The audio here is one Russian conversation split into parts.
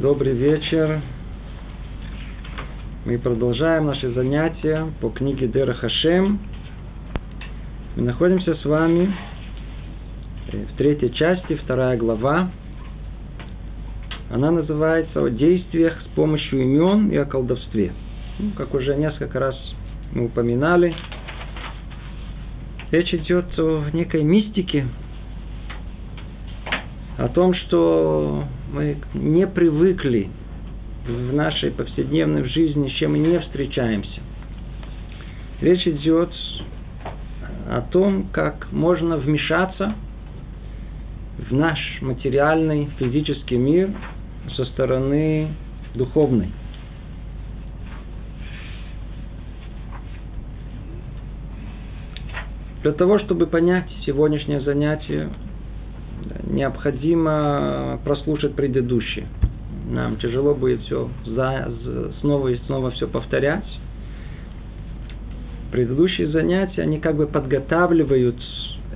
Добрый вечер. Мы продолжаем наши занятия по книге Дера Хашем. Мы находимся с вами в третьей части, вторая глава. Она называется «О действиях с помощью имен и о колдовстве». Ну, как уже несколько раз мы упоминали, речь идет о некой мистике, о том, что мы не привыкли в нашей повседневной жизни, с чем мы не встречаемся. Речь идет о том, как можно вмешаться в наш материальный, физический мир со стороны духовной. Для того, чтобы понять сегодняшнее занятие, необходимо прослушать предыдущее. Нам тяжело будет все за, снова и снова все повторять. Предыдущие занятия, они как бы подготавливают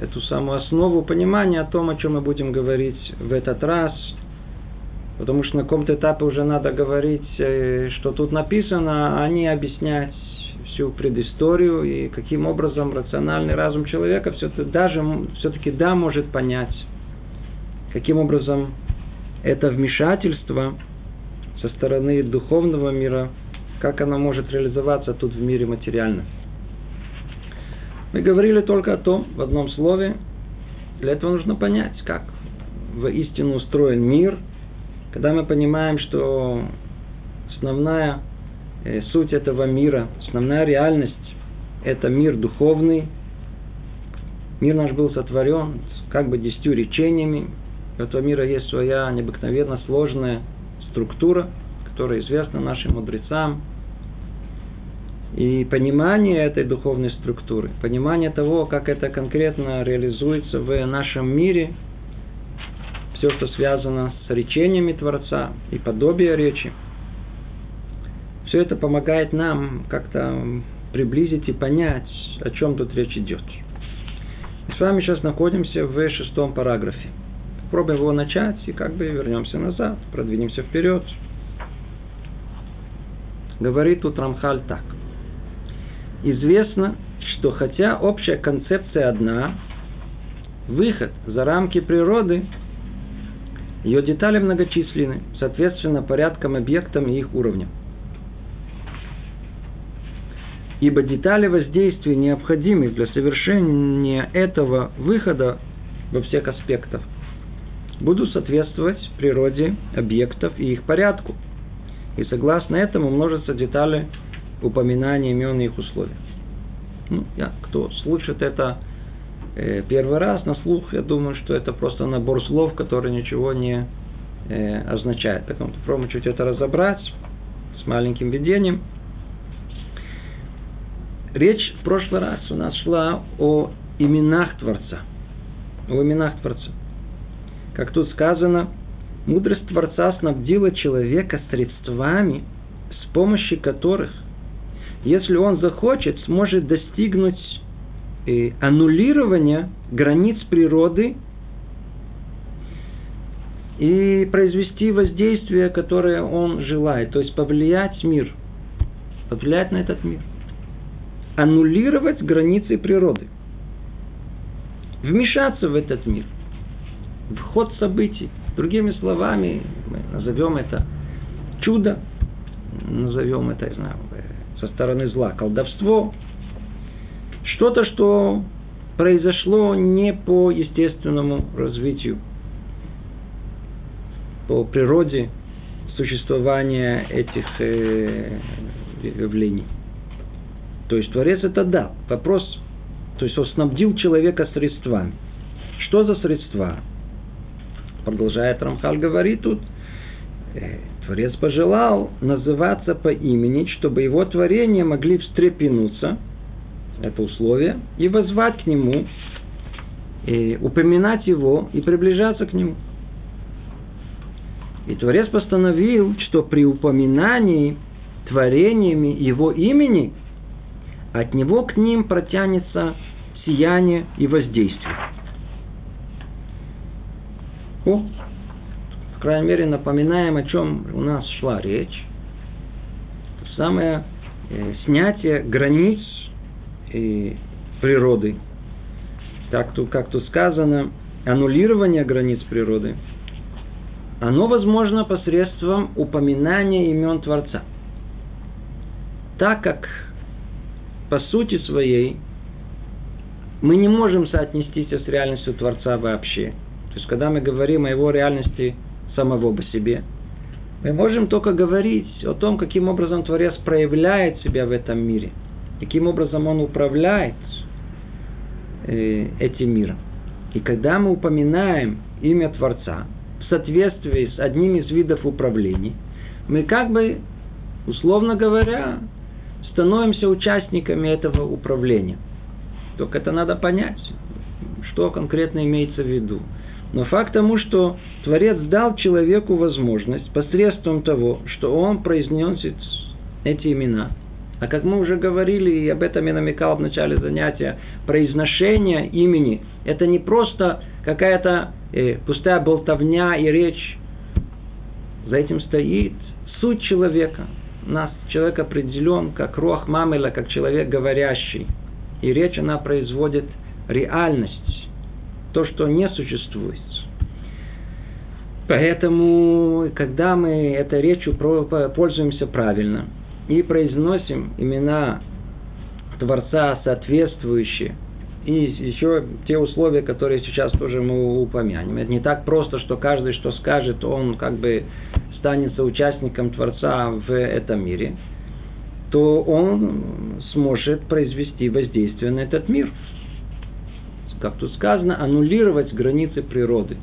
эту самую основу понимания о том, о чем мы будем говорить в этот раз. Потому что на каком-то этапе уже надо говорить, э, что тут написано, а не объяснять всю предысторию и каким образом рациональный разум человека все-таки даже все-таки да может понять каким образом это вмешательство со стороны духовного мира, как оно может реализоваться тут в мире материальном. Мы говорили только о том, в одном слове, для этого нужно понять, как воистину устроен мир, когда мы понимаем, что основная э, суть этого мира, основная реальность – это мир духовный. Мир наш был сотворен как бы десятью речениями, у этого мира есть своя необыкновенно сложная структура, которая известна нашим мудрецам. И понимание этой духовной структуры, понимание того, как это конкретно реализуется в нашем мире, все, что связано с речениями Творца и подобие речи, все это помогает нам как-то приблизить и понять, о чем тут речь идет. Мы с вами сейчас находимся в шестом параграфе – попробуем его начать и как бы вернемся назад, продвинемся вперед. Говорит тут Рамхаль так. Известно, что хотя общая концепция одна, выход за рамки природы, ее детали многочисленны, соответственно порядкам, объектам и их уровням. Ибо детали воздействия необходимы для совершения этого выхода во всех аспектах будут соответствовать природе объектов и их порядку. И согласно этому множатся детали упоминания имен и их условий. Ну, я, кто слушает это э, первый раз на слух, я думаю, что это просто набор слов, который ничего не э, означает. Поэтому попробуем чуть это разобрать с маленьким введением. Речь в прошлый раз у нас шла о именах Творца. О именах Творца. Как тут сказано, мудрость Творца снабдила человека средствами, с помощью которых, если он захочет, сможет достигнуть э, аннулирования границ природы и произвести воздействие, которое он желает, то есть повлиять мир, повлиять на этот мир, аннулировать границы природы, вмешаться в этот мир – в ход событий. Другими словами, мы назовем это чудо, назовем это, я знаю, со стороны зла колдовство, что-то, что произошло не по естественному развитию, по природе существования этих э, явлений. То есть Творец это да, вопрос, то есть он снабдил человека средствами. Что за средства? Продолжает Рамхаль говорит тут, «Э, Творец пожелал называться по имени, чтобы его творения могли встрепенуться, это условие, и возвать к нему, и упоминать его и приближаться к нему. И Творец постановил, что при упоминании творениями его имени от него к ним протянется сияние и воздействие. О, крайней мере, напоминаем, о чем у нас шла речь. Самое э, снятие границ э, природы. Так, тут, как тут сказано, аннулирование границ природы, оно возможно посредством упоминания имен Творца. Так как по сути своей мы не можем соотнестись с реальностью Творца вообще. То есть, когда мы говорим о его реальности самого по себе, мы можем только говорить о том, каким образом Творец проявляет себя в этом мире, каким образом он управляет э, этим миром. И когда мы упоминаем имя Творца в соответствии с одним из видов управлений, мы как бы, условно говоря, становимся участниками этого управления. Только это надо понять, что конкретно имеется в виду. Но факт тому, что Творец дал человеку возможность посредством того, что он произносит эти имена – а как мы уже говорили, и об этом я намекал в начале занятия, произношение имени – это не просто какая-то э, пустая болтовня и речь. За этим стоит суть человека. У нас человек определен как рох мамела, как человек говорящий. И речь, она производит реальность, то, что не существует. Поэтому, когда мы этой речью пользуемся правильно – и произносим имена Творца соответствующие, и еще те условия, которые сейчас тоже мы упомянем. Это не так просто, что каждый, что скажет, он как бы станет участником Творца в этом мире, то он сможет произвести воздействие на этот мир. Как тут сказано, аннулировать границы природы.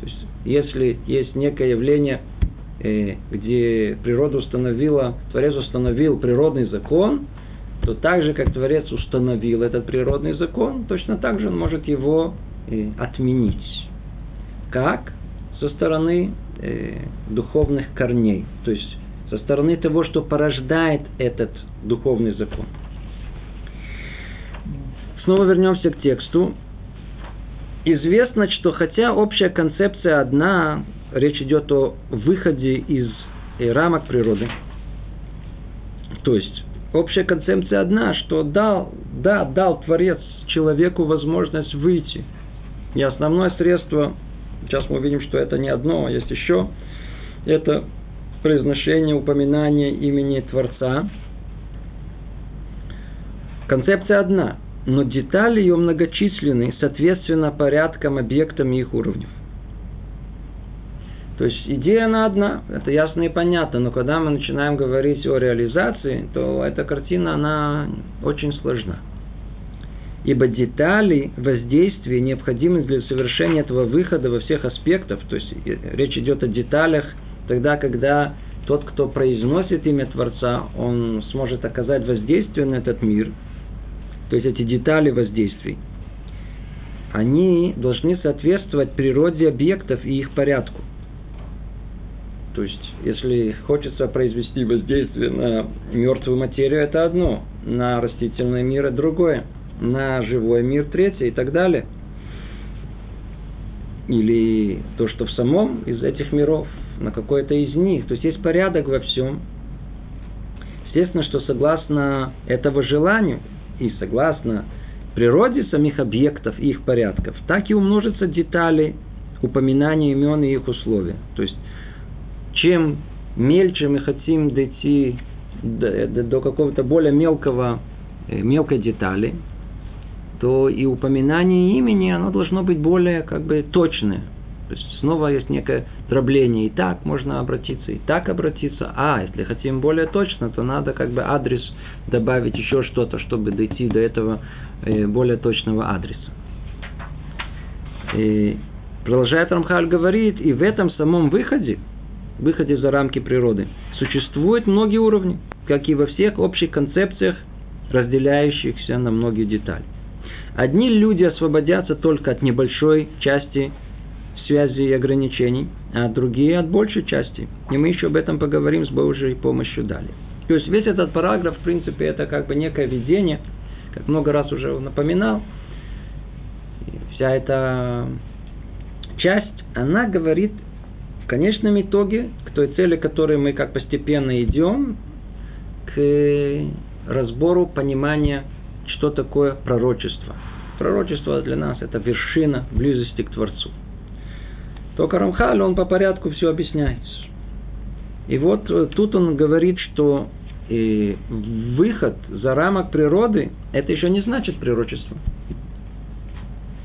То есть, если есть некое явление – Э, где природа установила, Творец установил природный закон, то так же, как Творец установил этот природный закон, точно так же он может его э, отменить. Как? Со стороны э, духовных корней, то есть со стороны того, что порождает этот духовный закон. Снова вернемся к тексту. Известно, что хотя общая концепция одна, речь идет о выходе из рамок природы. То есть, общая концепция одна, что дал, да, дал Творец человеку возможность выйти. И основное средство, сейчас мы увидим, что это не одно, а есть еще, это произношение, упоминание имени Творца. Концепция одна, но детали ее многочисленны, соответственно, порядкам, объектам и их уровнев. То есть идея она одна, это ясно и понятно, но когда мы начинаем говорить о реализации, то эта картина, она очень сложна. Ибо детали воздействия необходимы для совершения этого выхода во всех аспектах, то есть речь идет о деталях, тогда, когда тот, кто произносит имя Творца, он сможет оказать воздействие на этот мир, то есть эти детали воздействий, они должны соответствовать природе объектов и их порядку – то есть, если хочется произвести воздействие на мертвую материю, это одно, на растительный мир это другое, на живой мир третье и так далее. Или то, что в самом из этих миров, на какой-то из них. То есть есть порядок во всем. Естественно, что согласно этого желанию и согласно природе самих объектов и их порядков, так и умножатся детали упоминания имен и их условия. То есть чем мельче мы хотим дойти до, до, какого-то более мелкого, э, мелкой детали, то и упоминание имени, оно должно быть более как бы точное. То есть снова есть некое дробление. И так можно обратиться, и так обратиться. А если хотим более точно, то надо как бы адрес добавить еще что-то, чтобы дойти до этого э, более точного адреса. И продолжает Рамхаль говорит, и в этом самом выходе, выходе за рамки природы. Существуют многие уровни, как и во всех общих концепциях, разделяющихся на многие детали. Одни люди освободятся только от небольшой части связи и ограничений, а другие от большей части. И мы еще об этом поговорим с Божьей помощью далее. То есть весь этот параграф, в принципе, это как бы некое видение, как много раз уже напоминал. Вся эта часть, она говорит в конечном итоге, к той цели, к которой мы как постепенно идем, к разбору понимания, что такое пророчество. Пророчество для нас это вершина близости к Творцу. Только Рамхаль, он по порядку все объясняет. И вот э, тут он говорит, что и э, выход за рамок природы, это еще не значит пророчество.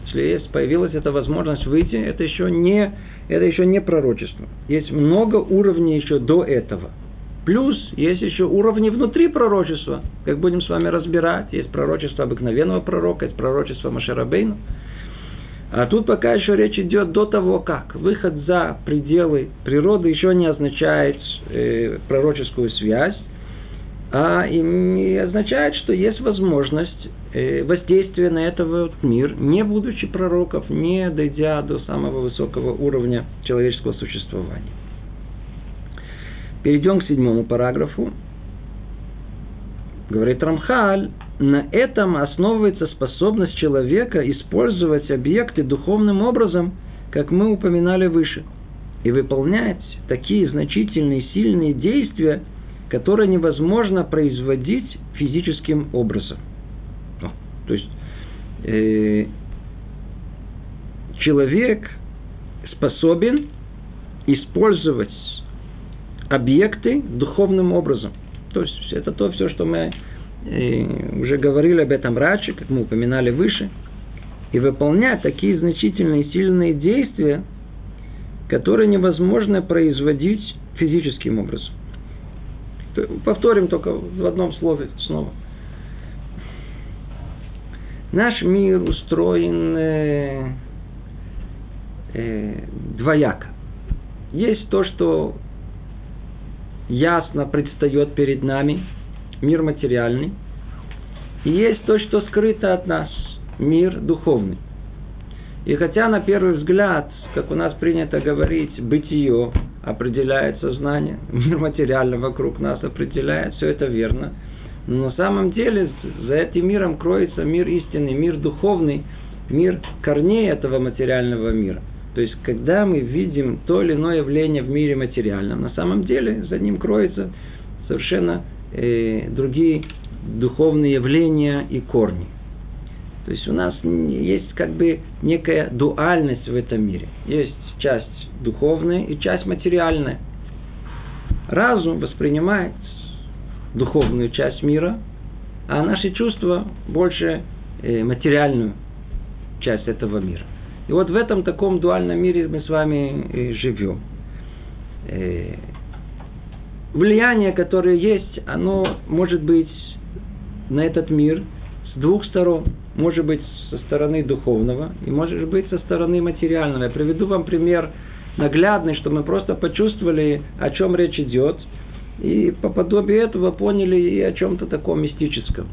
Если есть, появилась эта возможность выйти, это еще не, это еще не пророчество. Есть много уровней еще до этого. Плюс есть еще уровни внутри пророчества, как будем с вами разбирать. Есть пророчество обыкновенного пророка, есть пророчество Машарабейну. А тут пока еще речь идет до того, как выход за пределы природы еще не означает э, пророческую связь, а и означает, что есть возможность э, воздействия на этот мир, не будучи пророков, не дойдя до самого высокого уровня человеческого существования. Перейдем к седьмому параграфу. Говорит Рамхаль, на этом основывается способность человека использовать объекты духовным образом, как мы упоминали выше, и выполнять такие значительные сильные действия, которые невозможно производить физическим образом. О, то есть э, человек способен использовать объекты духовным образом. То есть это то все, что мы э, уже говорили об этом раньше, как мы упоминали выше, и выполнять такие значительные сильные действия, которые невозможно производить физическим образом. Повторим только в одном слове снова. Наш мир устроен э, э, двояко. Есть то, что ясно предстает перед нами, мир материальный, и есть то, что скрыто от нас, мир духовный. И хотя на первый взгляд, как у нас принято говорить, бытие определяет сознание, мир материальный вокруг нас определяет, все это верно. Но на самом деле за этим миром кроется мир истинный, мир духовный, мир корней этого материального мира. То есть, когда мы видим то или иное явление в мире материальном, на самом деле за ним кроются совершенно э, другие духовные явления и корни. То есть у нас есть как бы некая дуальность в этом мире. Есть часть духовная и часть материальная. Разум воспринимает духовную часть мира, а наши чувства больше э, материальную часть этого мира. И вот в этом таком дуальном мире мы с вами и живем. Влияние, которое есть, оно может быть на этот мир с двух сторон. Может быть со стороны духовного и может быть со стороны материального. Я приведу вам пример наглядный, чтобы мы просто почувствовали, о чем речь идет. И по подобию этого поняли и о чем-то таком мистическом.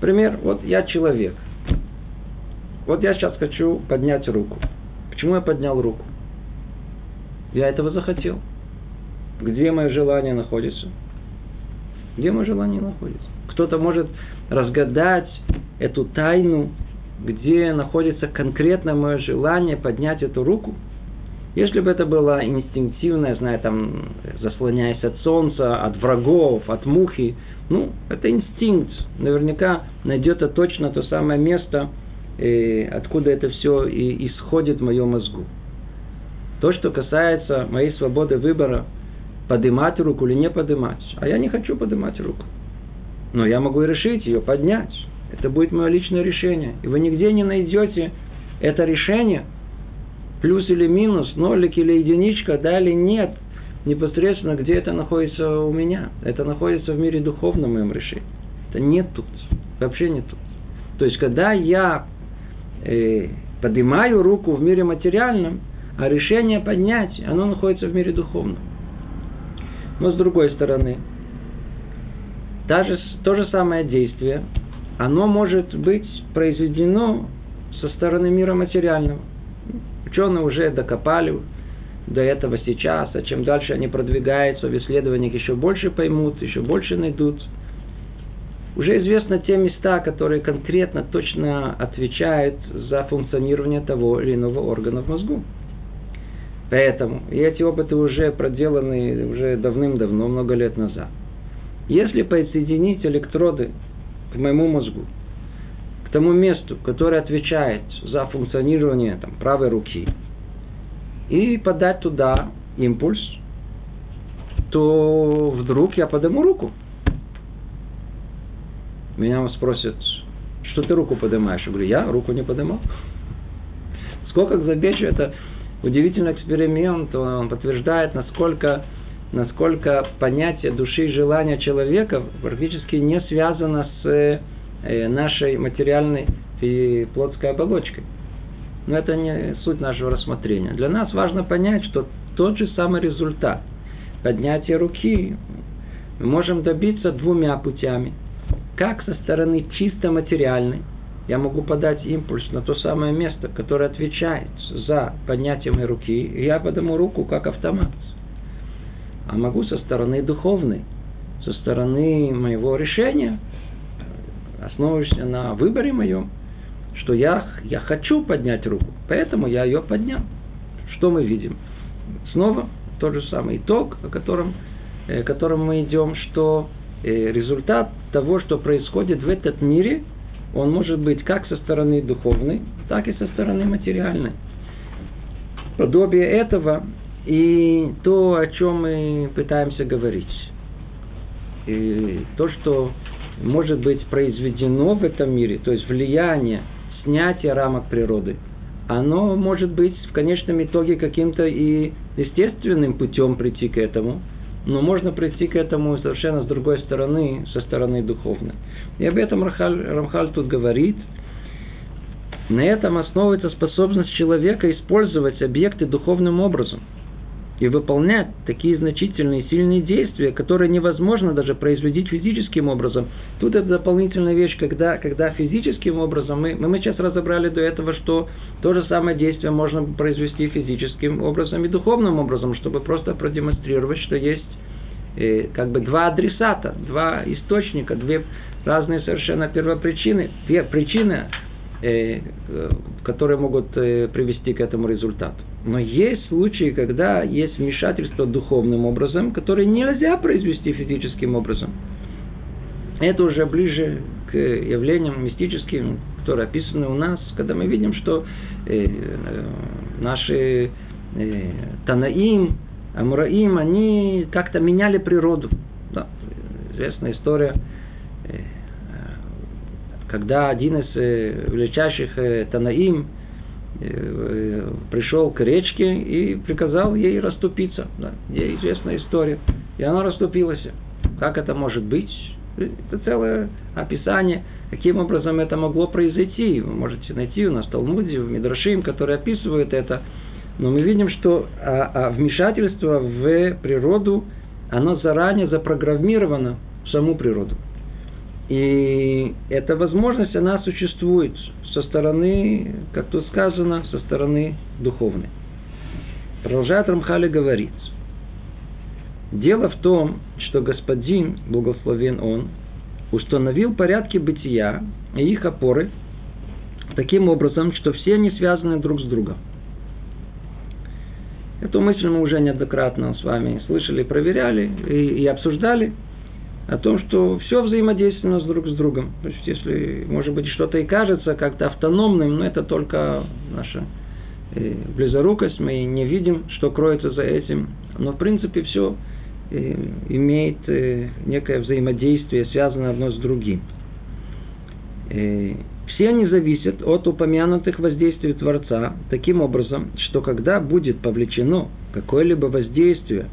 Пример, вот я человек – вот я сейчас хочу поднять руку. Почему я поднял руку? Я этого захотел. Где мое желание находится? Где мое желание находится? Кто-то может разгадать эту тайну, где находится конкретно мое желание поднять эту руку. Если бы это было инстинктивное, знаю, там, заслоняясь от солнца, от врагов, от мухи, ну, это инстинкт. Наверняка найдет точно то самое место, э, откуда это все и исходит в моем мозгу. То, что касается моей свободы выбора, поднимать руку или не поднимать. А я не хочу поднимать руку. Но я могу решить ее поднять. Это будет мое личное решение. И вы нигде не найдете это решение, плюс или минус, нолик или единичка, да или нет, непосредственно где это находится у меня. Это находится в мире духовном моем решении. Это нет тут. Вообще нет тут. То есть, когда я э, поднимаю руку в мире материальном, а решение поднять, оно находится в мире духовном. Но с другой стороны, даже то же самое действие, оно может быть произведено со стороны мира материального. Ученые уже докопали до этого сейчас, а чем дальше они продвигаются в исследованиях, еще больше поймут, еще больше найдут – уже известно те места, которые конкретно, точно отвечают за функционирование того или иного органа в мозгу. Поэтому, и эти опыты уже проделаны уже давным-давно, много лет назад. Если подсоединить электроды к моему мозгу, к тому месту, которое отвечает за функционирование там, правой руки, и подать туда импульс, то вдруг я подниму руку. Меня спросят, что ты руку поднимаешь? Я говорю, я руку не поднимал. Сколько забечу, это удивительный эксперимент, он подтверждает, насколько, насколько понятие души и желания человека практически не связано с э, нашей материальной и плотской оболочкой. Но это не суть нашего рассмотрения. Для нас важно понять, что тот же самый результат поднятия руки мы можем добиться двумя путями. Как со стороны чисто материальной, я могу подать импульс на то самое место, которое отвечает за поднятие моей руки, и я подниму руку как автомат. А могу со стороны духовной, со стороны моего решения, основываясь на выборе моем, что я, я хочу поднять руку, поэтому я ее поднял. Что мы видим? Снова тот же самый итог, о котором, э, котором мы идем, что э, результат того, что происходит в этот мире – он может быть как со стороны духовной, так и со стороны материальной. Подобие этого и то, о чем мы пытаемся говорить. И то, что может быть произведено в этом мире, то есть влияние, снятие рамок природы, оно может быть в конечном итоге каким-то и естественным путем прийти к этому, но можно прийти к этому совершенно с другой стороны, со стороны духовной. И об этом Рамхаль, Рамхаль тут говорит. На этом основывается способность человека использовать объекты духовным образом и выполнять такие значительные сильные действия, которые невозможно даже производить физическим образом. Тут это дополнительная вещь, когда, когда физическим образом, мы, мы сейчас разобрали до этого, что то же самое действие можно произвести физическим образом и духовным образом, чтобы просто продемонстрировать, что есть как бы два адресата, два источника, две разные совершенно первопричины, причины, э, которые могут э, привести к этому результату. Но есть случаи, когда есть вмешательство духовным образом, которое нельзя произвести физическим образом. Это уже ближе к явлениям мистическим, которые описаны у нас, когда мы видим, что э, наши Танаим, Амураим, они как-то меняли природу. Да, известная история когда один из э, величайших э, Танаим э, пришел к речке и приказал ей расступиться. Да, ей известная история. И она расступилась. Как это может быть? Это целое описание, каким образом это могло произойти. Вы можете найти у нас в Талмуде, в Мидрашим, который описывает это. Но мы видим, что а, а вмешательство в природу, оно заранее запрограммировано в саму природу. И эта возможность, она существует со стороны, как тут сказано, со стороны духовной. Продолжает Рамхали говорить. Дело в том, что Господин, благословен Он, установил порядки бытия и их опоры таким образом, что все они связаны друг с другом. Эту мысль мы уже неоднократно с вами слышали, проверяли и, и обсуждали – о том, что все нас друг с другом. То есть, если, может быть, что-то и кажется как-то автономным, но это только наша э, близорукость, мы не видим, что кроется за этим. Но, в принципе, все э, имеет э, некое взаимодействие, связанное одно с другим. Все они зависят от упомянутых воздействий Творца таким образом, что когда будет повлечено какое-либо воздействие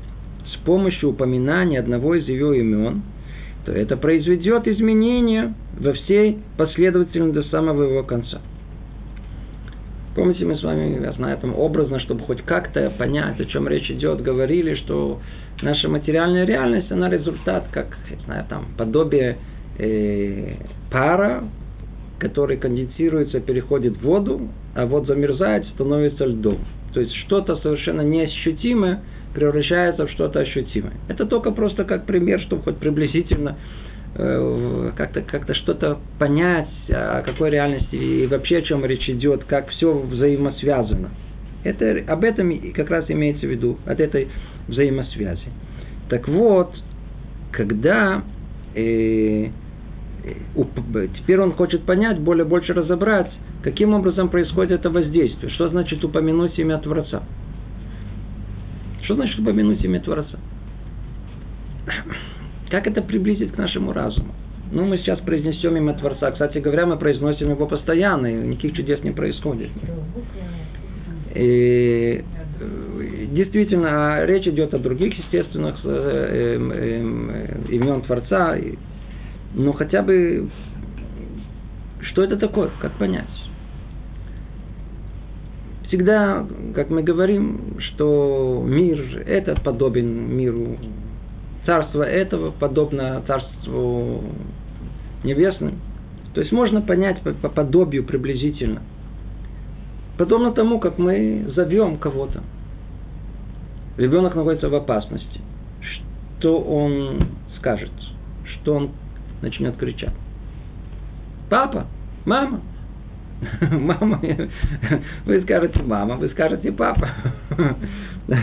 с помощью упоминания одного из его имен – то это произведет изменения во всей последовательности до самого его конца. Помните, мы с вами, я знаю, там образно, чтобы хоть как-то понять, о чем речь идет, говорили, что наша материальная реальность, она результат, как, я знаю, там, подобие э, пара, который конденсируется, переходит в воду, а вот замерзает, становится льдом. То есть что-то совершенно неощутимое – превращается в что-то ощутимое. Это только просто как пример, чтобы хоть приблизительно э, как-то как что-то понять, о какой реальности и вообще о чем речь идет, как все взаимосвязано. Это, об этом как раз имеется в виду, от этой взаимосвязи. Так вот, когда э, теперь он хочет понять, более больше разобрать, каким образом происходит это воздействие. Что значит упомянуть имя Творца? Что значит упомянуть имя Творца? Как это приблизить к нашему разуму? Ну, мы сейчас произнесем имя Творца. Кстати говоря, мы произносим его постоянно, и никаких чудес не происходит. И действительно, речь идет о других естественных э, эм, имен Творца. Но хотя бы, что это такое, как понять? Всегда, как мы говорим, что мир этот подобен миру царство этого подобно царству небесным. То есть можно понять по, по подобию приблизительно. Подобно тому, как мы зовем кого-то. Ребенок находится в опасности. Что он скажет? Что он начнет кричать? Папа, мама, мама, вы скажете мама, вы скажете папа.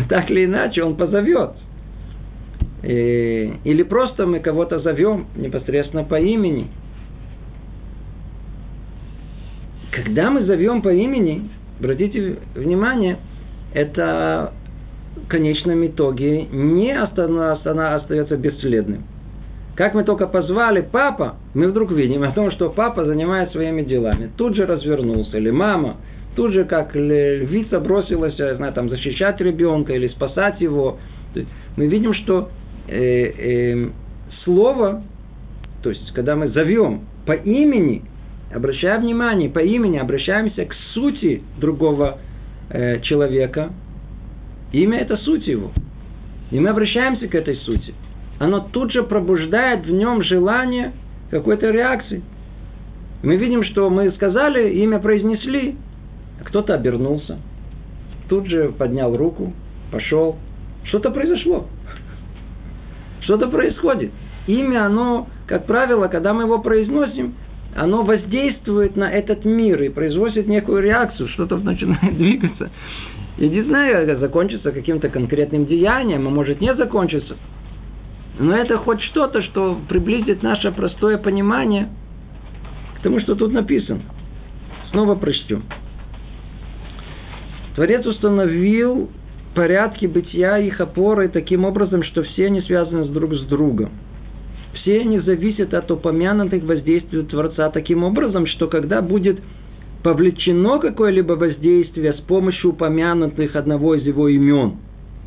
Так или иначе он позовет. Или просто мы кого-то зовем непосредственно по имени. Когда мы зовем по имени, обратите внимание, это в конечном итоге не остается бесследным. Как мы только позвали папа, мы вдруг видим о том, что папа занимается своими делами. Тут же развернулся, или мама, тут же как львица бросилась, я знаю, там, защищать ребенка или спасать его. Мы видим, что э, э, слово, то есть когда мы зовем по имени, обращая внимание по имени, обращаемся к сути другого э, человека, имя это суть его. И мы обращаемся к этой сути. Оно тут же пробуждает в нем желание какой-то реакции. Мы видим, что мы сказали, имя произнесли, кто-то обернулся, тут же поднял руку, пошел. Что-то произошло. Что-то происходит. Имя, оно, как правило, когда мы его произносим, оно воздействует на этот мир и производит некую реакцию, что-то начинает двигаться. Я не знаю, это закончится каким-то конкретным деянием, а может не закончится. Но это хоть что-то, что приблизит наше простое понимание к тому, что тут написано. Снова прочтем. Творец установил порядки бытия их опоры таким образом, что все они связаны друг с другом. Все они зависят от упомянутых воздействий Творца таким образом, что когда будет повлечено какое-либо воздействие с помощью упомянутых одного из его имен,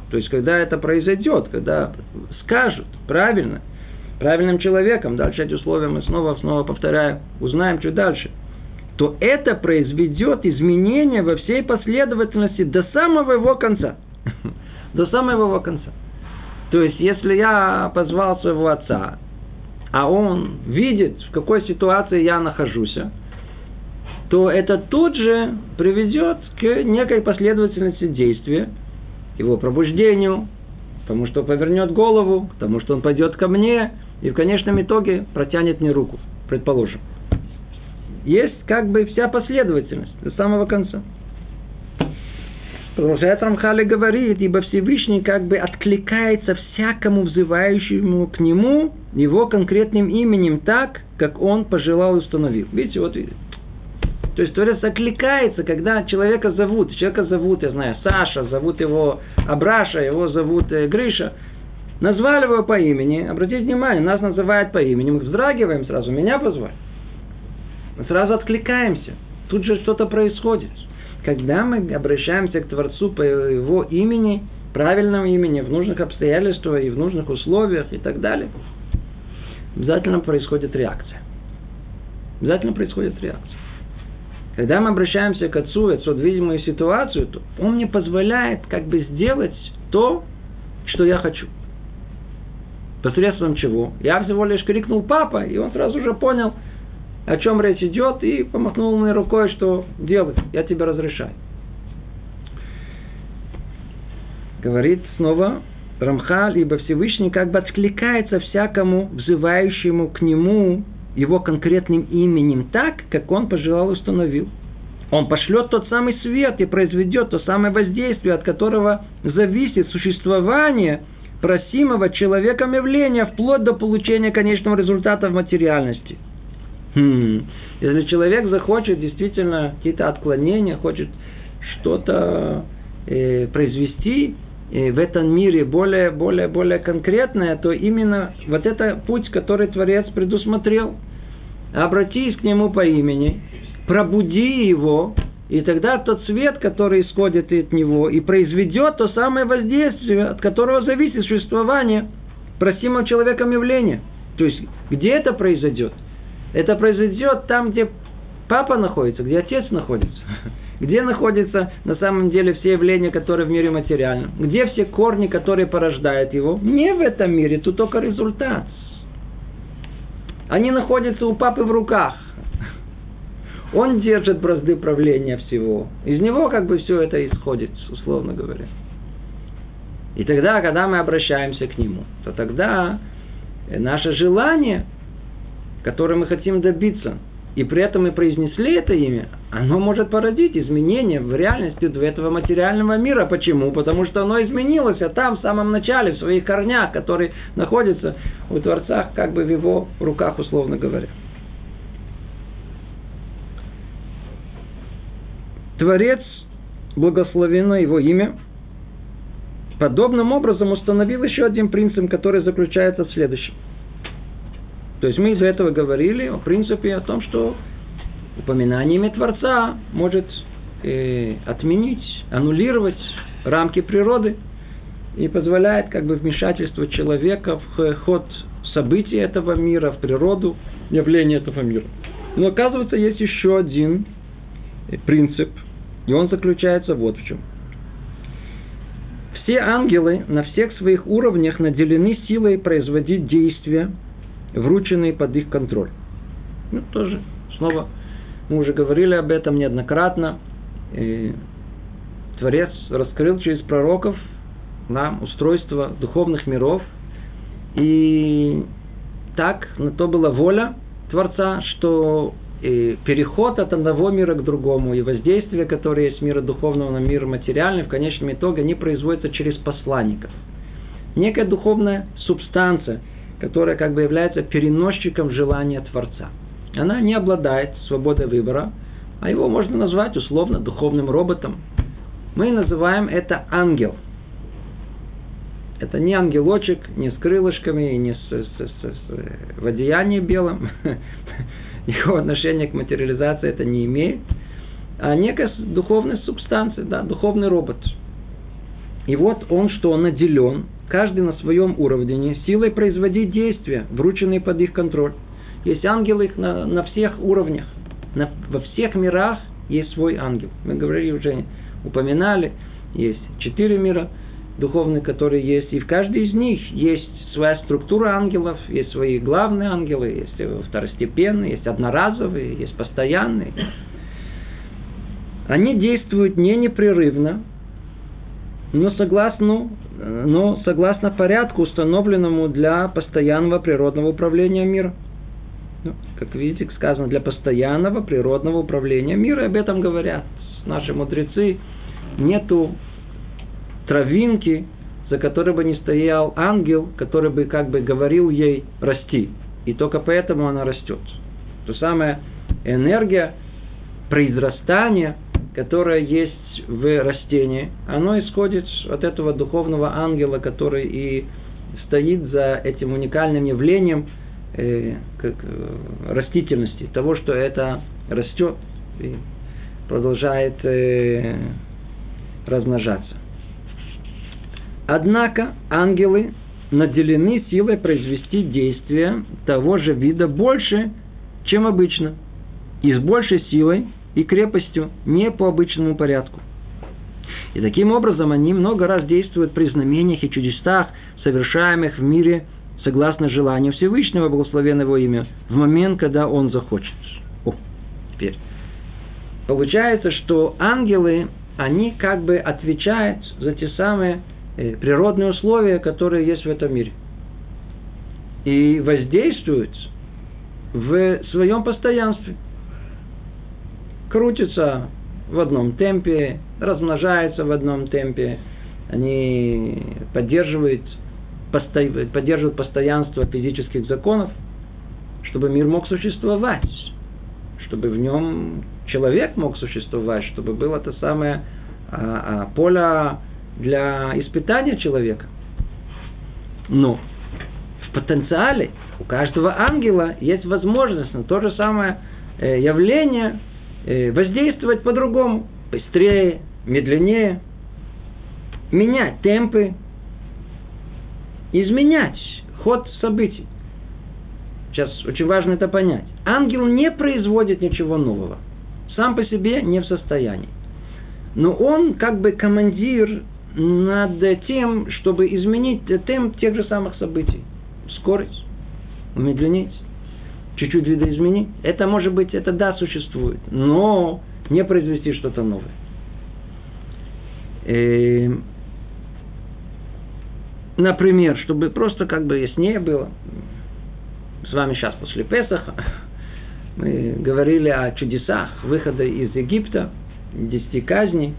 то есть когда это произойдет, когда скажут правильно, правильным человеком, дальше эти условия мы снова, снова повторяю, узнаем чуть дальше – то это произведет изменения во всей последовательности до самого его конца. До самого его конца. То есть, если я позвал своего отца, а он видит, в какой ситуации я нахожусь, то это тут же приведет к некой последовательности действия, его пробуждению, тому, что повернет голову, к тому, что он пойдет ко мне, и в конечном итоге протянет мне руку, предположим. Есть как бы вся последовательность до самого конца. Продолжает Рамхали говорит, ибо Всевышний как бы откликается всякому взывающему к нему его конкретным именем так, как он пожелал и установил. Видите, вот видите. То есть Творец откликается, когда человека зовут. Человека зовут, я знаю, Саша, зовут его Абраша, его зовут э, Гриша. Назвали его по имени. Обратите внимание, нас называют по имени. Мы вздрагиваем сразу, меня позвали. Мы сразу откликаемся. Тут же что-то происходит когда мы обращаемся к Творцу по его имени, правильному имени, в нужных обстоятельствах и в нужных условиях и так далее, обязательно происходит реакция. Обязательно происходит реакция. Когда мы обращаемся к Отцу, Отцу видимую ситуацию, то Он мне позволяет как бы сделать то, что я хочу. Посредством чего? Я всего лишь крикнул папа, и он сразу же понял – о чем речь идет, и помахнул мне рукой, что делать, я тебе разрешаю. Говорит снова Рамхал, либо Всевышний как бы откликается всякому взывающему к нему его конкретным именем так, как он пожелал установил. Он пошлет тот самый свет и произведет то самое воздействие, от которого зависит существование просимого человеком явления вплоть до получения конечного результата в материальности. Хм. Если человек захочет действительно какие-то отклонения, хочет что-то э, произвести э, в этом мире более, более, более конкретное, то именно вот это путь, который Творец предусмотрел. Обратись к нему по имени, пробуди его, и тогда тот свет, который исходит от него, и произведет то самое воздействие, от которого зависит существование просимого человеком явления. То есть, где это произойдет? Это произойдет там, где папа находится, где отец находится. Где находятся на самом деле все явления, которые в мире материальном? Где все корни, которые порождают его? Не в этом мире, тут только результат. Они находятся у папы в руках. Он держит бразды правления всего. Из него как бы все это исходит, условно говоря. И тогда, когда мы обращаемся к нему, то тогда наше желание, которое мы хотим добиться, и при этом мы произнесли это имя, оно может породить изменения в реальности этого материального мира. Почему? Потому что оно изменилось, а там, в самом начале, в своих корнях, которые находятся у Творца, как бы в его руках, условно говоря. Творец, благословено его имя, подобным образом установил еще один принцип, который заключается в следующем. То есть мы из-за этого говорили о принципе о том, что упоминание имя Творца может э, отменить, аннулировать рамки природы и позволяет как бы вмешательство человека в ход событий этого мира, в природу, явление этого мира. Но оказывается, есть еще один принцип – и он заключается вот в чем. Все ангелы на всех своих уровнях наделены силой производить действия, врученные под их контроль. Ну, тоже, снова, мы уже говорили об этом неоднократно. И Творец раскрыл через пророков нам устройство духовных миров. И так на то была воля Творца, что и переход от одного мира к другому, и воздействие, которое есть мира духовного на мир материальный, в конечном итоге они производятся через посланников. Некая духовная субстанция, которая как бы является переносчиком желания Творца. Она не обладает свободой выбора, а его можно назвать условно духовным роботом. Мы называем это ангел. Это не ангелочек, не с крылышками, не с, с, с, с в одеянии белом. никакого отношения к материализации это не имеет, а некая духовная субстанция, да, духовный робот. И вот он, что он наделен, каждый на своем уровне, силой производить действия, врученные под их контроль. Есть ангелы на, на всех уровнях, на, во всех мирах есть свой ангел. Мы говорили уже, упоминали, есть четыре мира – духовные, которые есть. И в каждой из них есть своя структура ангелов, есть свои главные ангелы, есть второстепенные, есть одноразовые, есть постоянные. Они действуют не непрерывно, но согласно, но согласно порядку, установленному для постоянного природного управления миром. Ну, как видите, сказано, для постоянного природного управления мира, об этом говорят наши мудрецы. Нету травинки, за которой бы не стоял ангел, который бы как бы говорил ей расти. И только поэтому она растет. То самое энергия произрастания, которая есть в растении, оно исходит от этого духовного ангела, который и стоит за этим уникальным явлением э, как, э, растительности, того, что это растет и продолжает э, размножаться. Однако ангелы наделены силой произвести действия того же вида больше, чем обычно, и с большей силой и крепостью, не по обычному порядку. И таким образом они много раз действуют при знамениях и чудесах, совершаемых в мире согласно желанию Всевышнего, благословенного имя, в момент, когда он захочет. О, теперь. Получается, что ангелы, они как бы отвечают за те самые Э, природные условия, которые есть в этом мире. И воздействуют в своем постоянстве. Крутится в одном темпе, размножаются в одном темпе, они поддерживают, поддерживают постоянство физических законов, чтобы мир мог существовать, чтобы в нем человек мог существовать, чтобы было то самое а, а, поле для испытания человека. Но в потенциале у каждого ангела есть возможность на то же самое э, явление воздействовать по-другому, быстрее, медленнее, менять темпы, изменять ход событий. Сейчас очень важно это понять. Ангел не производит ничего нового. Сам по себе не в состоянии. Но он как бы командир над тем, чтобы изменить темп тех же самых событий. Скорость, умедленить, чуть-чуть видоизменить. Это может быть, это да, существует, но не произвести что-то новое. И, эм, например, чтобы просто как бы яснее было, с вами сейчас после Песаха, мы говорили о чудесах выхода из Египта, десяти казней,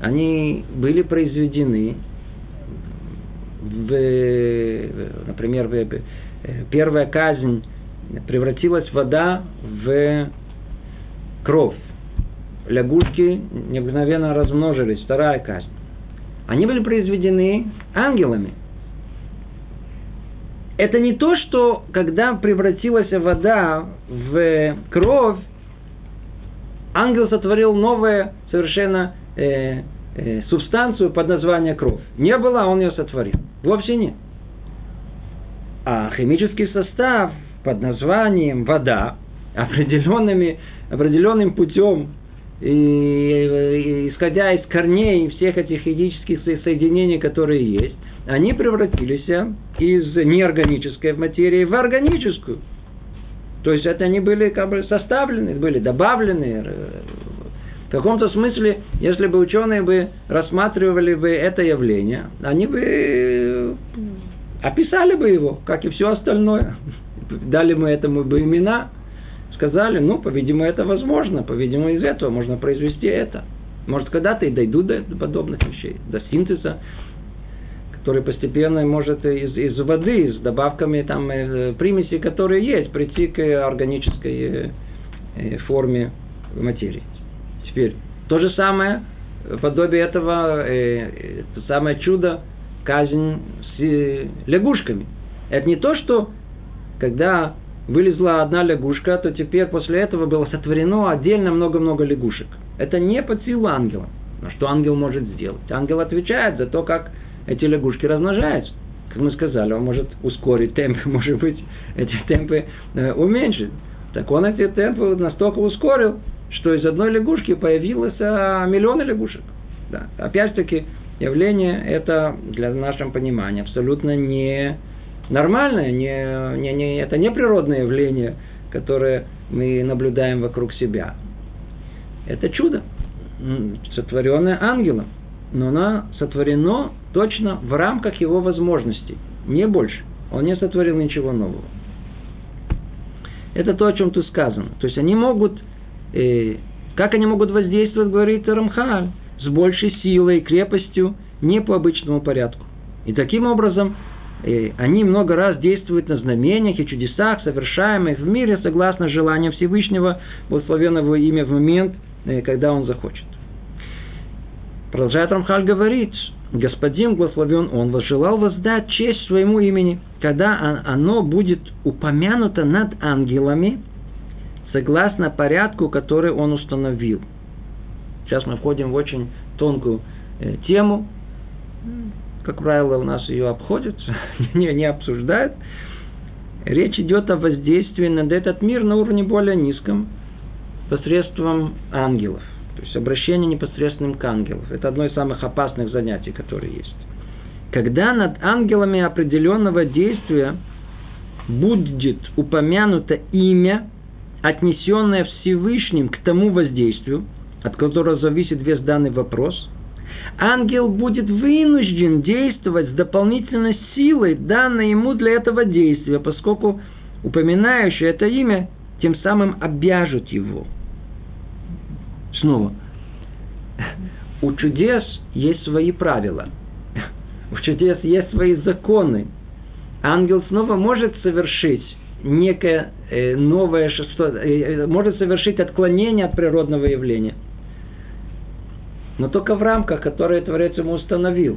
они были произведены в, например, в, первая казнь превратилась вода в кровь. Лягушки мгновенно размножились. Вторая казнь. Они были произведены ангелами. Это не то, что когда превратилась вода в кровь, ангел сотворил новое совершенно э, э, субстанцию под названием кровь. Не было, он ее сотворил. Вовсе нет. А химический состав под названием вода определенными, определенным путем и, исходя из корней всех этих физических соединений, которые есть, они превратились из неорганической материи в органическую. То есть это они были как бы составлены, были добавлены. В каком-то смысле, если бы ученые бы рассматривали бы это явление, они бы описали бы его, как и все остальное. Дали мы этому бы имена, сказали, ну, по-видимому, это возможно, по-видимому, из этого можно произвести это. Может, когда-то и дойдут до подобных вещей, до синтеза который постепенно может из, из воды, с добавками там, э, примесей, которые есть, прийти к органической э, э, форме материи. Теперь, то же самое, подобие этого, то самое чудо, казнь с лягушками. Это не то, что когда вылезла одна лягушка, то теперь после этого было сотворено отдельно много-много лягушек. Это не под силу ангела. Но что ангел может сделать? Ангел отвечает за то, как эти лягушки размножаются. Как мы сказали, он может ускорить темп, может быть, эти темпы э, уменьшить. Так он эти темпы настолько ускорил, что из одной лягушки появилось а, миллионы лягушек. Да. Опять-таки, явление это, для нашего понимания, абсолютно не нормальное, не, не, не, это не природное явление, которое мы наблюдаем вокруг себя. Это чудо, сотворенное ангелом но оно сотворено точно в рамках его возможностей, не больше. Он не сотворил ничего нового. Это то, о чем тут сказано. То есть они могут, э, как они могут воздействовать, говорит Рамхаль, с большей силой и крепостью, не по обычному порядку. И таким образом они много раз действуют на знамениях и чудесах, совершаемых в мире согласно желаниям Всевышнего, благословенного имя в момент, э, когда он захочет. Продолжает Рамхаль говорить, Господин благословен Он возжелал воздать честь своему имени, когда оно будет упомянуто над ангелами, согласно порядку, который Он установил. Сейчас мы входим в очень тонкую э, тему. Как правило, у нас ее обходят, не, не обсуждают. Речь идет о воздействии на этот мир на уровне более низком посредством ангелов. То есть обращение непосредственным к ангелам. Это одно из самых опасных занятий, которые есть. Когда над ангелами определенного действия будет упомянуто имя, отнесенное Всевышним к тому воздействию, от которого зависит весь данный вопрос, ангел будет вынужден действовать с дополнительной силой, данной ему для этого действия, поскольку упоминающее это имя тем самым обяжет его – снова, У чудес есть свои правила. У чудес есть свои законы. Ангел снова может совершить некое э, новое, что, э, может совершить отклонение от природного явления. Но только в рамках, которые Творец ему установил.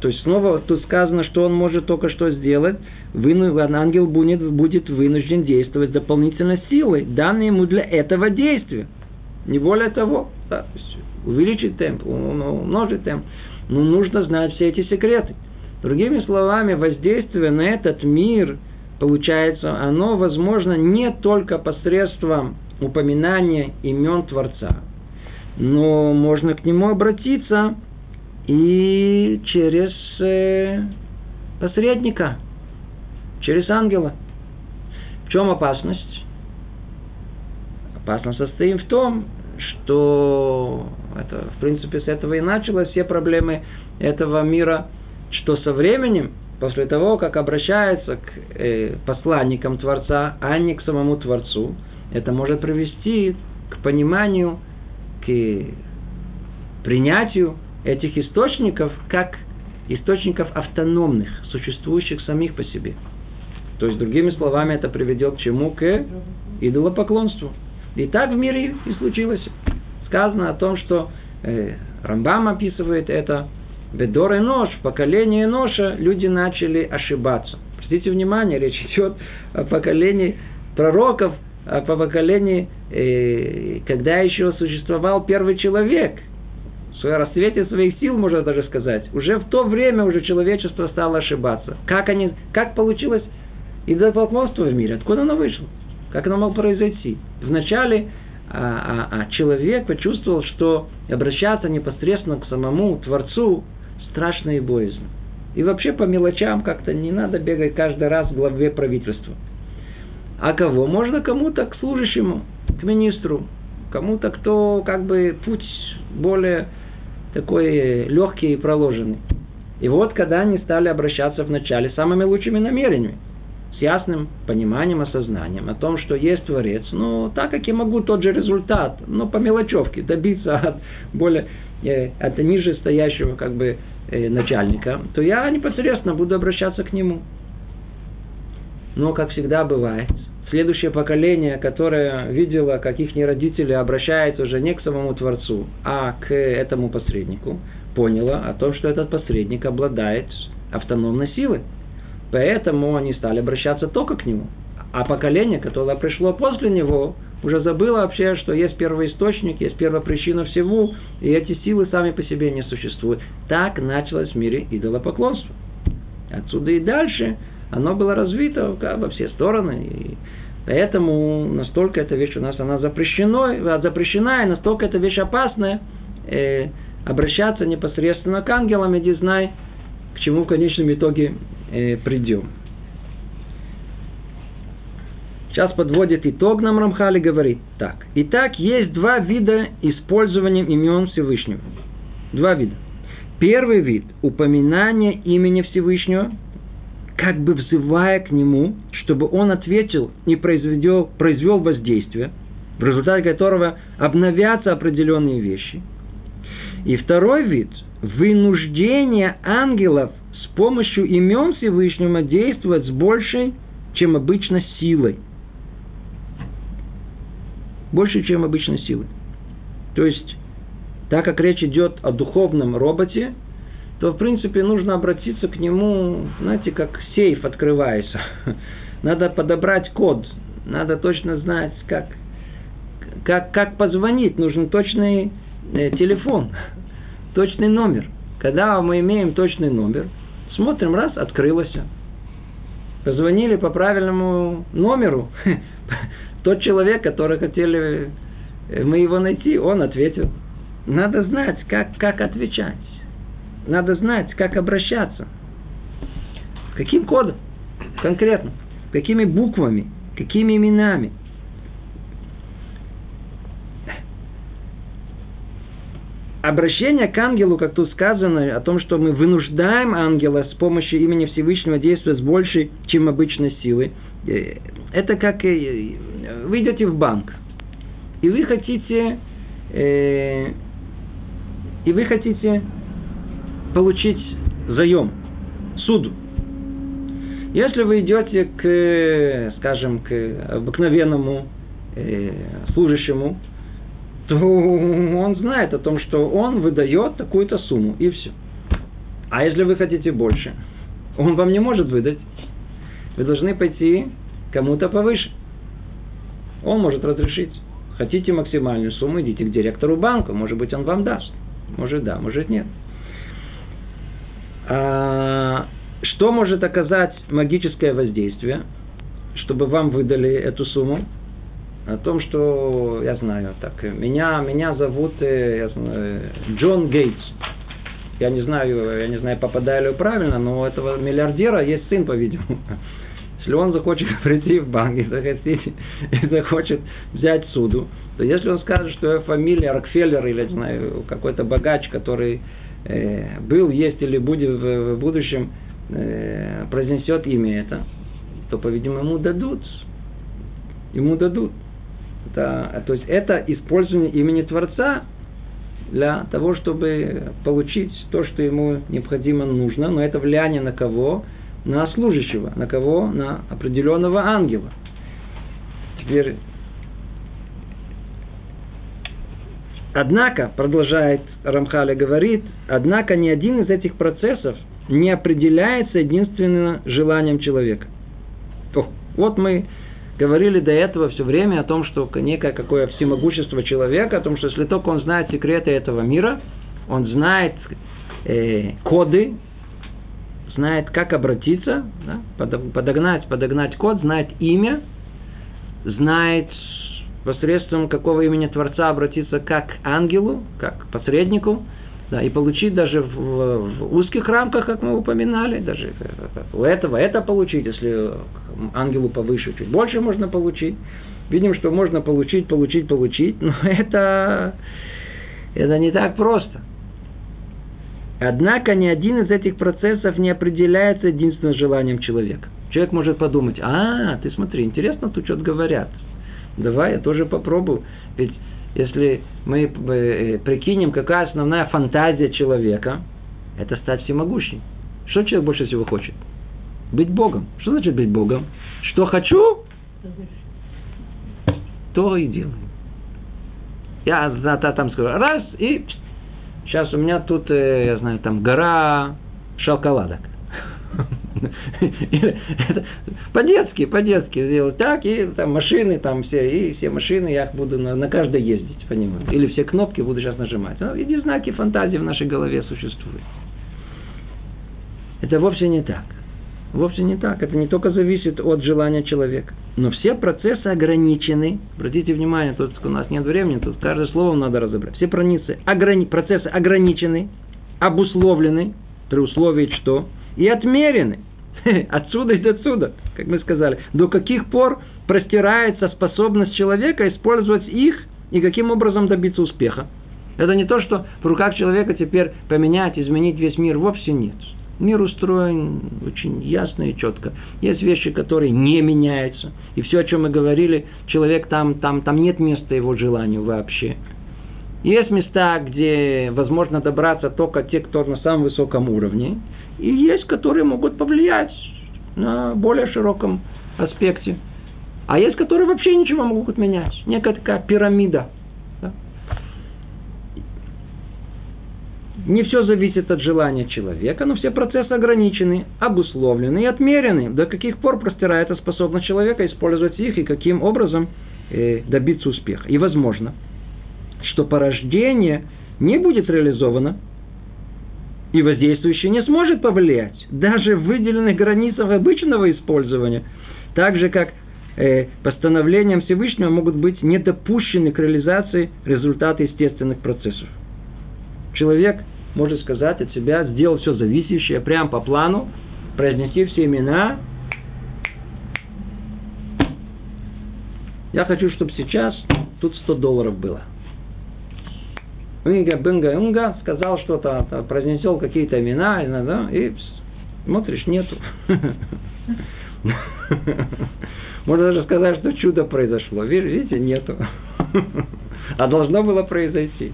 То есть снова тут сказано, что он может только что сделать. Выну, ангел будет, будет вынужден действовать дополнительной силой, данной ему для этого действия. Не более того. Да, увеличить темп, умножить темп. Но нужно знать все эти секреты. Другими словами, воздействие на этот мир, получается, оно возможно не только посредством упоминания имен Творца, но можно к нему обратиться и через э, посредника, через ангела. В чем опасность? Опасность состоит в том, что это, в принципе, с этого и началось все проблемы этого мира, что со временем, после того, как обращается к э, посланникам Творца, а не к самому Творцу, это может привести к пониманию, к принятию этих источников как источников автономных, существующих самих по себе. То есть, другими словами, это приведет к чему? К идолопоклонству. И так в мире и случилось. Сказано о том, что э, Рамбам описывает это, Бедор и нож, в поколении ноша люди начали ошибаться. Простите внимание, речь идет о поколении пророков, о поколении, э, когда еще существовал первый человек – в рассвете своих сил, можно даже сказать, уже в то время уже человечество стало ошибаться. Как, они, как получилось идолопоклонство в мире? Откуда оно вышло? Как оно могло произойти? Вначале а, а, а человек почувствовал, что обращаться непосредственно к самому Творцу страшно и боязно. И вообще по мелочам как-то не надо бегать каждый раз в главе правительства. А кого? Можно кому-то, к служащему, к министру, кому-то, кто как бы путь более такой легкий и проложенный. И вот, когда они стали обращаться вначале самыми лучшими намерениями, с ясным пониманием, осознанием о том, что есть Творец, ну, так как я могу тот же результат, но по мелочевке добиться от более, э, от ниже стоящего, как бы, э, начальника, то я непосредственно буду обращаться к нему. Но, как всегда бывает, следующее поколение, которое видело, как их родители обращаются уже не к самому Творцу, а к этому посреднику, поняло о том, что этот посредник обладает автономной силой. Поэтому они стали обращаться только к нему. А поколение, которое пришло после него, уже забыло вообще, что есть первый источник, есть первая причина всего, и эти силы сами по себе не существуют. Так началось в мире идолопоклонство. Отсюда и дальше оно было развито во все стороны. И Поэтому настолько эта вещь у нас она запрещена, запрещена и настолько эта вещь опасная, э, обращаться непосредственно к ангелам, иди знай, к чему в конечном итоге э, придем. Сейчас подводит итог нам Рамхали, говорит так. Итак, есть два вида использования имен Всевышнего. Два вида. Первый вид – упоминание имени Всевышнего – как бы взывая к нему, чтобы он ответил и произвел, произвел воздействие, в результате которого обновятся определенные вещи. И второй вид – вынуждение ангелов с помощью имен Всевышнего действовать с большей, чем обычно, силой. Больше, чем обычно силой. То есть, так как речь идет о духовном роботе, то, в принципе, нужно обратиться к нему, знаете, как сейф открывается. Надо подобрать код, надо точно знать, как, как, как позвонить, нужен точный э, телефон, точный номер. Когда мы имеем точный номер, смотрим, раз, открылось. Позвонили по правильному номеру. Тот человек, который хотели э, мы его найти, он ответил. Надо знать, как, как отвечать надо знать, как обращаться. Каким кодом конкретно? Какими буквами? Какими именами? Обращение к ангелу, как тут сказано, о том, что мы вынуждаем ангела с помощью имени Всевышнего действовать с большей, чем обычной силой, э, это как э, вы идете в банк, и вы хотите э, и вы хотите получить заем, суду. Если вы идете к, скажем, к обыкновенному э, служащему, то он знает о том, что он выдает такую-то сумму, и все. А если вы хотите больше, он вам не может выдать. Вы должны пойти кому-то повыше. Он может разрешить. Хотите максимальную сумму, идите к директору банка. Может быть, он вам даст. Может да, может нет. А, что может оказать магическое воздействие, чтобы вам выдали эту сумму? О том, что я знаю, так, меня, меня зовут э, я знаю, Джон Гейтс. Я не знаю, я не знаю, попадаю ли правильно, но у этого миллиардера есть сын, по-видимому. Если он захочет прийти в банк и захотит, и захочет взять суду, то если он скажет, что фамилия Рокфеллер или, не знаю, какой-то богач, который э, был, есть или будет в, в будущем, э, произнесет имя это, то, по-видимому, ему дадут. Ему дадут. Это, то есть это использование имени Творца для того, чтобы получить то, что ему необходимо нужно, но это влияние на кого? на служащего, на кого? На определенного ангела. Теперь, однако, продолжает Рамхаля говорит, однако ни один из этих процессов не определяется единственно желанием человека. О, вот мы говорили до этого все время о том, что некое какое всемогущество человека, о том, что если только он знает секреты этого мира, он знает э, коды, знает, как обратиться, да, подогнать, подогнать код, знает имя, знает посредством какого имени Творца обратиться как к ангелу, как к посреднику, да, и получить даже в, в узких рамках, как мы упоминали, даже у этого это получить, если ангелу повыше, чуть больше можно получить. Видим, что можно получить, получить, получить, но это, это не так просто – Однако ни один из этих процессов не определяется единственным желанием человека. Человек может подумать, а, ты смотри, интересно, тут что-то говорят. Давай, я тоже попробую. Ведь если мы э, прикинем, какая основная фантазия человека, это стать всемогущим. Что человек больше всего хочет? Быть Богом. Что значит быть Богом? Что хочу, то и делаю. Я там скажу, раз, и Сейчас у меня тут, э, я знаю, там гора шоколадок. По-детски, по-детски сделать так, и там машины, там все, и все машины, я их буду на, на каждой ездить по нему. Или все кнопки буду сейчас нажимать. Ну, иди знаки фантазии в нашей голове существуют. Это вовсе не так. Вовсе не так. Это не только зависит от желания человека. Но все процессы ограничены. Обратите внимание, тут у нас нет времени, тут каждое слово надо разобрать. Все процессы, ограни... процессы ограничены, обусловлены, при условии что? И отмерены. Отсюда и отсюда, как мы сказали. До каких пор простирается способность человека использовать их и каким образом добиться успеха. Это не то, что в руках человека теперь поменять, изменить весь мир. Вовсе нет. Мир устроен очень ясно и четко. Есть вещи, которые не меняются. И все, о чем мы говорили, человек там, там, там нет места его желанию вообще. Есть места, где возможно добраться только те, кто на самом высоком уровне. И есть, которые могут повлиять на более широком аспекте. А есть, которые вообще ничего могут менять. Некая такая пирамида – Не все зависит от желания человека, но все процессы ограничены, обусловлены и отмерены. До каких пор простирается способность человека использовать их и каким образом э, добиться успеха. И возможно, что порождение не будет реализовано, и воздействующий не сможет повлиять даже в выделенных границах обычного использования, так же как э, постановлением Всевышнего могут быть недопущены к реализации результаты естественных процессов. Человек может сказать от себя, сделал все зависящее прямо по плану, произнести все имена. Я хочу, чтобы сейчас тут 100 долларов было. Инга, бынга, унга, сказал что-то, произнесел какие-то имена, да, и смотришь, нету. Можно даже сказать, что чудо произошло. Видите, нету. А должно было произойти.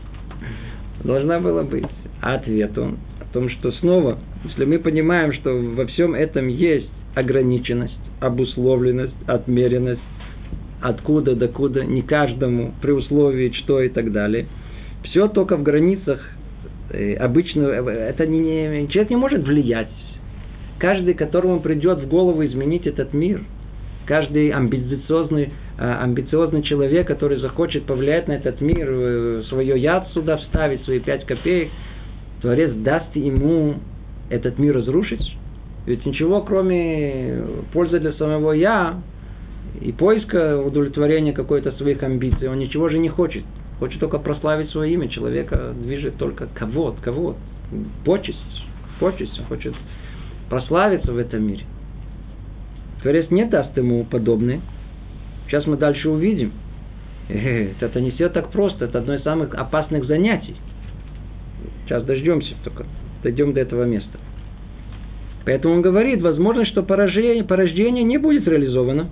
Должна была быть. А ответ он о том, что снова, если мы понимаем, что во всем этом есть ограниченность, обусловленность, отмеренность, откуда до куда, не каждому, при условии что и так далее. Все только в границах э, обычного, это не, человек не может влиять. Каждый, которому придет в голову изменить этот мир, каждый амбициозный, э, амбициозный человек, который захочет повлиять на этот мир, э, свое яд сюда вставить, свои пять копеек, Творец даст ему этот мир разрушить. Ведь ничего, кроме пользы для самого я, и поиска удовлетворения какой-то своих амбиций, он ничего же не хочет. Хочет только прославить свое имя. Человека движет только кого кого почесть, почесть. Хочет прославиться в этом мире. Творец не даст ему подобное. Сейчас мы дальше увидим. Это не все так просто. Это одно из самых опасных занятий. Сейчас дождемся только. Дойдем до этого места. Поэтому он говорит, возможно, что порождение, порождение не будет реализовано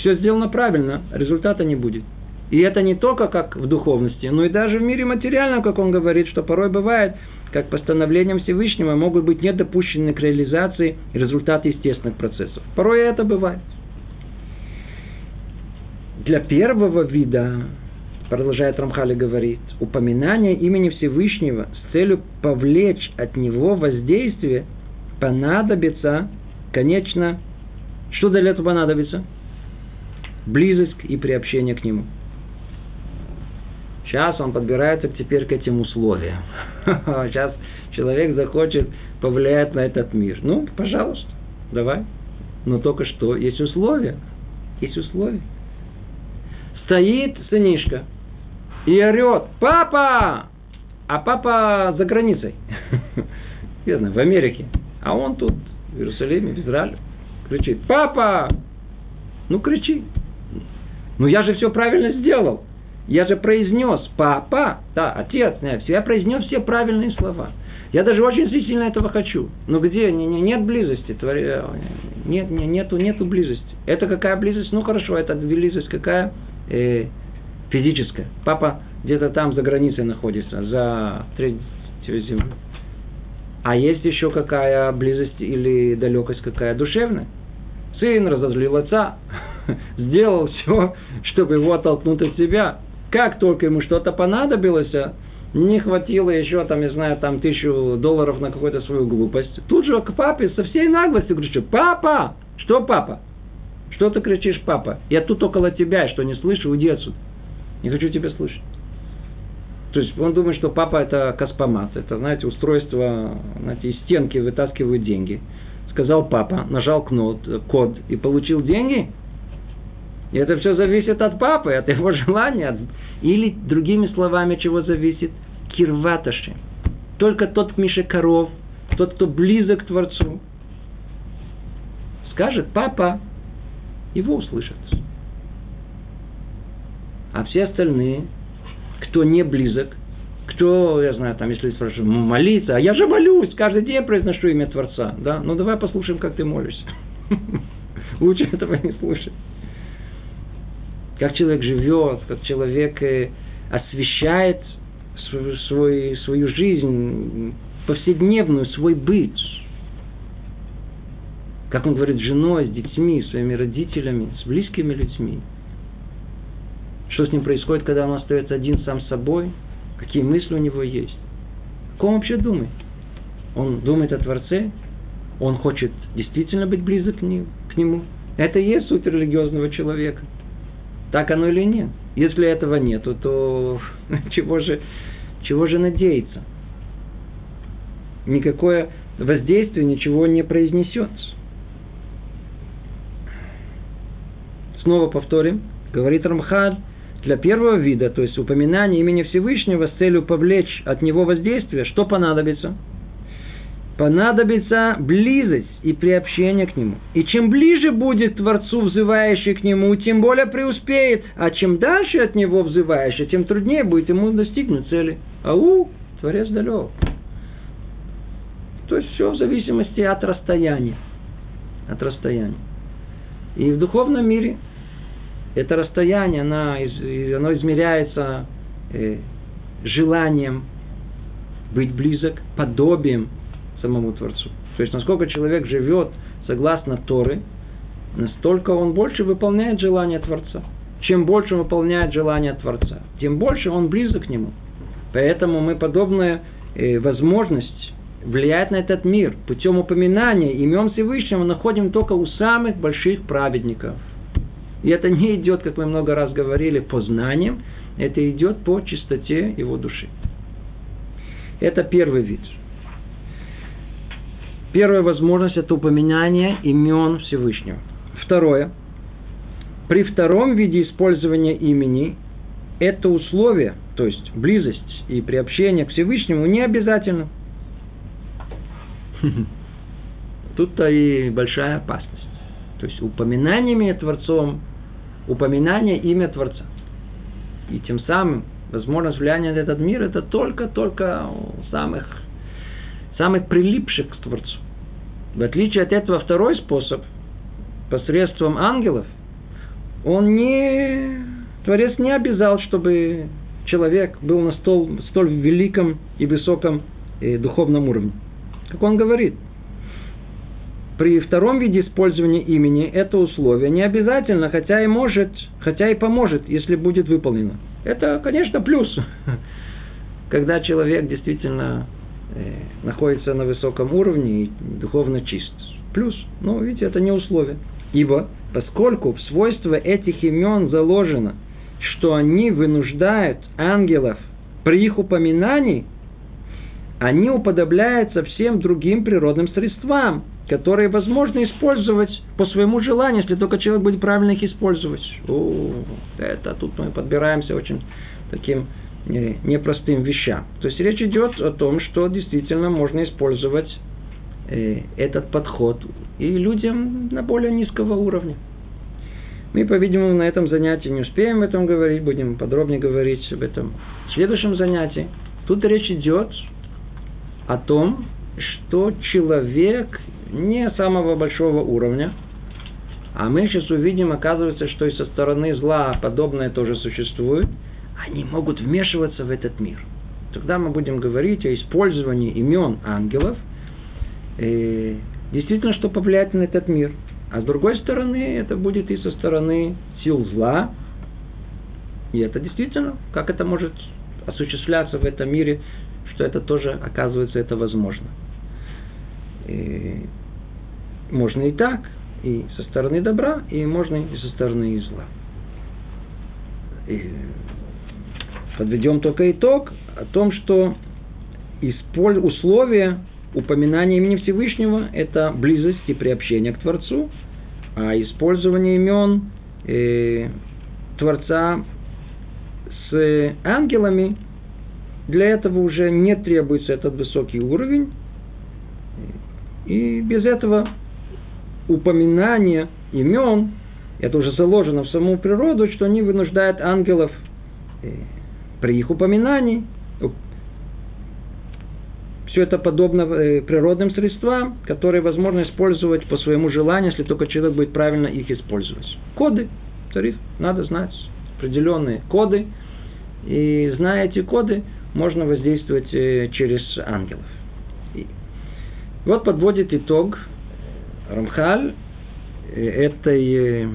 все сделано правильно, результата не будет. И это не только как в духовности, но и даже в мире материальном, как он говорит, что порой бывает, как постановлением Всевышнего могут быть недопущены к реализации результаты естественных процессов. Порой это бывает. Для первого вида, продолжает Рамхали говорит, упоминание имени Всевышнего с целью повлечь от него воздействие понадобится, конечно, что для этого понадобится? близость и приобщение к Нему. Сейчас он подбирается теперь к этим условиям. Сейчас человек захочет повлиять на этот мир. Ну, пожалуйста, давай. Но только что есть условия. Есть условия. Стоит сынишка и орет, папа! А папа за границей. Верно, в Америке. А он тут, в Иерусалиме, в Израиле. Кричит, папа! Ну, кричи. Ну я же все правильно сделал. Я же произнес папа, да, отец, нет, я произнес все правильные слова. Я даже очень сильно этого хочу. Но где? Нет близости. Нет, нет, нету, нету близости. Это какая близость? Ну хорошо, это близость какая? Э, физическая. Папа где-то там за границей находится, за третью землю. А есть еще какая близость или далекость какая? Душевная. Сын разозлил отца, сделал все, чтобы его оттолкнуть от себя. Как только ему что-то понадобилось, не хватило еще, там, не знаю, там, тысячу долларов на какую-то свою глупость. Тут же к папе со всей наглостью кричу, папа! Что папа? Что ты кричишь, папа? Я тут около тебя, что не слышу, уйди отсюда. Не хочу тебя слышать. То есть он думает, что папа это каспомат, это, знаете, устройство, знаете, из стенки вытаскивают деньги. Сказал папа, нажал кнот, код и получил деньги – и это все зависит от папы, от его желания. Или, другими словами, чего зависит? Кирваташи. Только тот Миша коров, тот, кто близок к Творцу, скажет папа, его услышат. А все остальные, кто не близок, кто, я знаю, там, если спрашивают, молиться, а я же молюсь, каждый день произношу имя Творца, да, ну давай послушаем, как ты молишься. Лучше этого не слушать как человек живет, как человек э, освещает свой, свою жизнь, повседневную, свой быт. Как он говорит, с женой, с детьми, своими родителями, с близкими людьми. Что с ним происходит, когда он остается один сам с собой? Какие мысли у него есть? Как он вообще думает? Он думает о Творце? Он хочет действительно быть близок к нему? Это и есть суть религиозного человека – так оно или нет? Если этого нету, то чего же, чего же надеяться? Никакое воздействие ничего не произнесется. Снова повторим. Говорит Рамхаль, для первого вида, то есть упоминания имени Всевышнего с целью повлечь от него воздействие, что понадобится – понадобится близость и приобщение к Нему. И чем ближе будет Творцу, взывающий к Нему, тем более преуспеет. А чем дальше от Него взывающий, тем труднее будет ему достигнуть цели. Ау, Творец далек. То есть все в зависимости от расстояния. От расстояния. И в духовном мире это расстояние, оно, оно измеряется э, желанием быть близок, подобием самому Творцу. То есть, насколько человек живет согласно Торы, настолько он больше выполняет желание Творца. Чем больше он выполняет желание Творца, тем больше он близок к нему. Поэтому мы подобная э, возможность влиять на этот мир путем упоминания имен Всевышнего находим только у самых больших праведников. И это не идет, как мы много раз говорили, по знаниям, это идет по чистоте его души. Это первый вид. Первая возможность – это упоминание имен Всевышнего. Второе. При втором виде использования имени это условие, то есть близость и приобщение к Всевышнему не обязательно. Тут-то и большая опасность. То есть упоминаниями Творцом, упоминание имя Творца. И тем самым возможность влияния на этот мир это только-только самых, самых прилипших к Творцу. В отличие от этого второй способ, посредством ангелов, он не... Творец не обязал, чтобы человек был на столь, столь великом и высоком э, духовном уровне. Как он говорит, при втором виде использования имени это условие не обязательно, хотя и может, хотя и поможет, если будет выполнено. Это, конечно, плюс, когда человек действительно находится на высоком уровне и духовно чист. Плюс, но видите, это не условие. Ибо, поскольку в свойство этих имен заложено, что они вынуждают ангелов при их упоминании, они уподобляются всем другим природным средствам, которые возможно использовать по своему желанию, если только человек будет правильно их использовать. О, это тут мы подбираемся очень таким э, непростым вещам. То есть речь идет о том, что действительно можно использовать э, этот подход и людям на более низкого уровня. Мы, по-видимому, на этом занятии не успеем об этом говорить, будем подробнее говорить об этом в следующем занятии. Тут речь идет о том, что человек не самого большого уровня, а мы сейчас увидим, оказывается, что и со стороны зла подобное тоже существует, они могут вмешиваться в этот мир. Тогда мы будем говорить о использовании имен ангелов, и действительно, что повлияет на этот мир. А с другой стороны, это будет и со стороны сил зла. И это действительно, как это может осуществляться в этом мире, что это тоже, оказывается, это возможно. И можно и так, и со стороны добра, и можно и со стороны зла. И подведем только итог о том, что условия упоминания имени Всевышнего – это близость и приобщение к Творцу, а использование имен э, Творца с ангелами – для этого уже не требуется этот высокий уровень. И без этого упоминания имен, это уже заложено в саму природу, что они вынуждают ангелов э, при их упоминании. Все это подобно э, природным средствам, которые возможно использовать по своему желанию, если только человек будет правильно их использовать. Коды, тариф, надо знать определенные коды. И зная эти коды, можно воздействовать э, через ангелов. И вот подводит итог Рамхаль э, этой,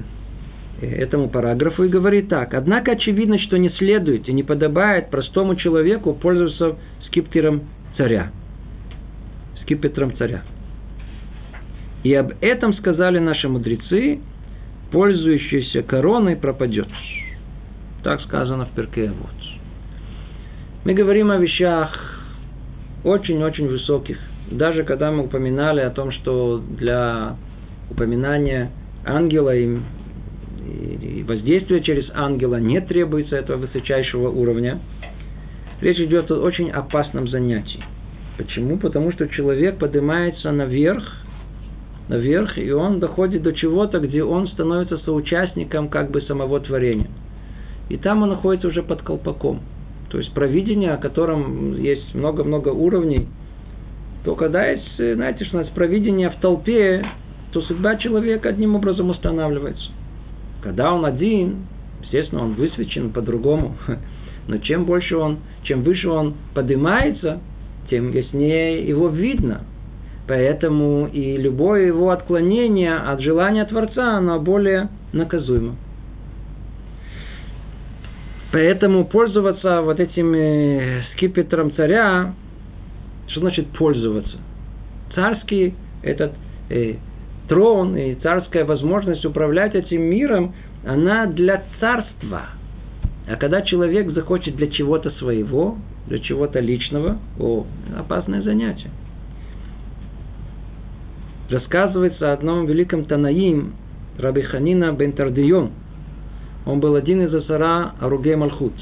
этому параграфу и говорит так. Однако очевидно, что не следует и не подобает простому человеку пользоваться скипетром царя. Скипетром царя. И об этом сказали наши мудрецы, пользующийся короной пропадет. Так сказано в Перке вот. Мы говорим о вещах очень-очень высоких. Даже когда мы упоминали о том, что для упоминания ангела и, и воздействия через ангела не требуется этого высочайшего уровня, речь идет о очень опасном занятии. Почему? Потому что человек поднимается наверх, наверх, и он доходит до чего-то, где он становится соучастником как бы самого творения. И там он находится уже под колпаком – то есть провидение, о котором есть много-много уровней, то когда есть, знаете, что у нас провидение в толпе, то судьба человека одним образом устанавливается. Когда он один, естественно, он высвечен по-другому. но чем больше он, чем выше он поднимается, тем яснее его видно. Поэтому и любое его отклонение от желания Творца, оно более наказуемо. Поэтому пользоваться вот этим э, скипетром царя, что значит пользоваться? Царский этот э, трон и царская возможность управлять этим миром, она для царства. А когда человек захочет для чего-то своего, для чего-то личного, о, опасное занятие. Рассказывается о одном великом Танаим, Раби Ханина бен. Он был один из Асара Аруге Малхут.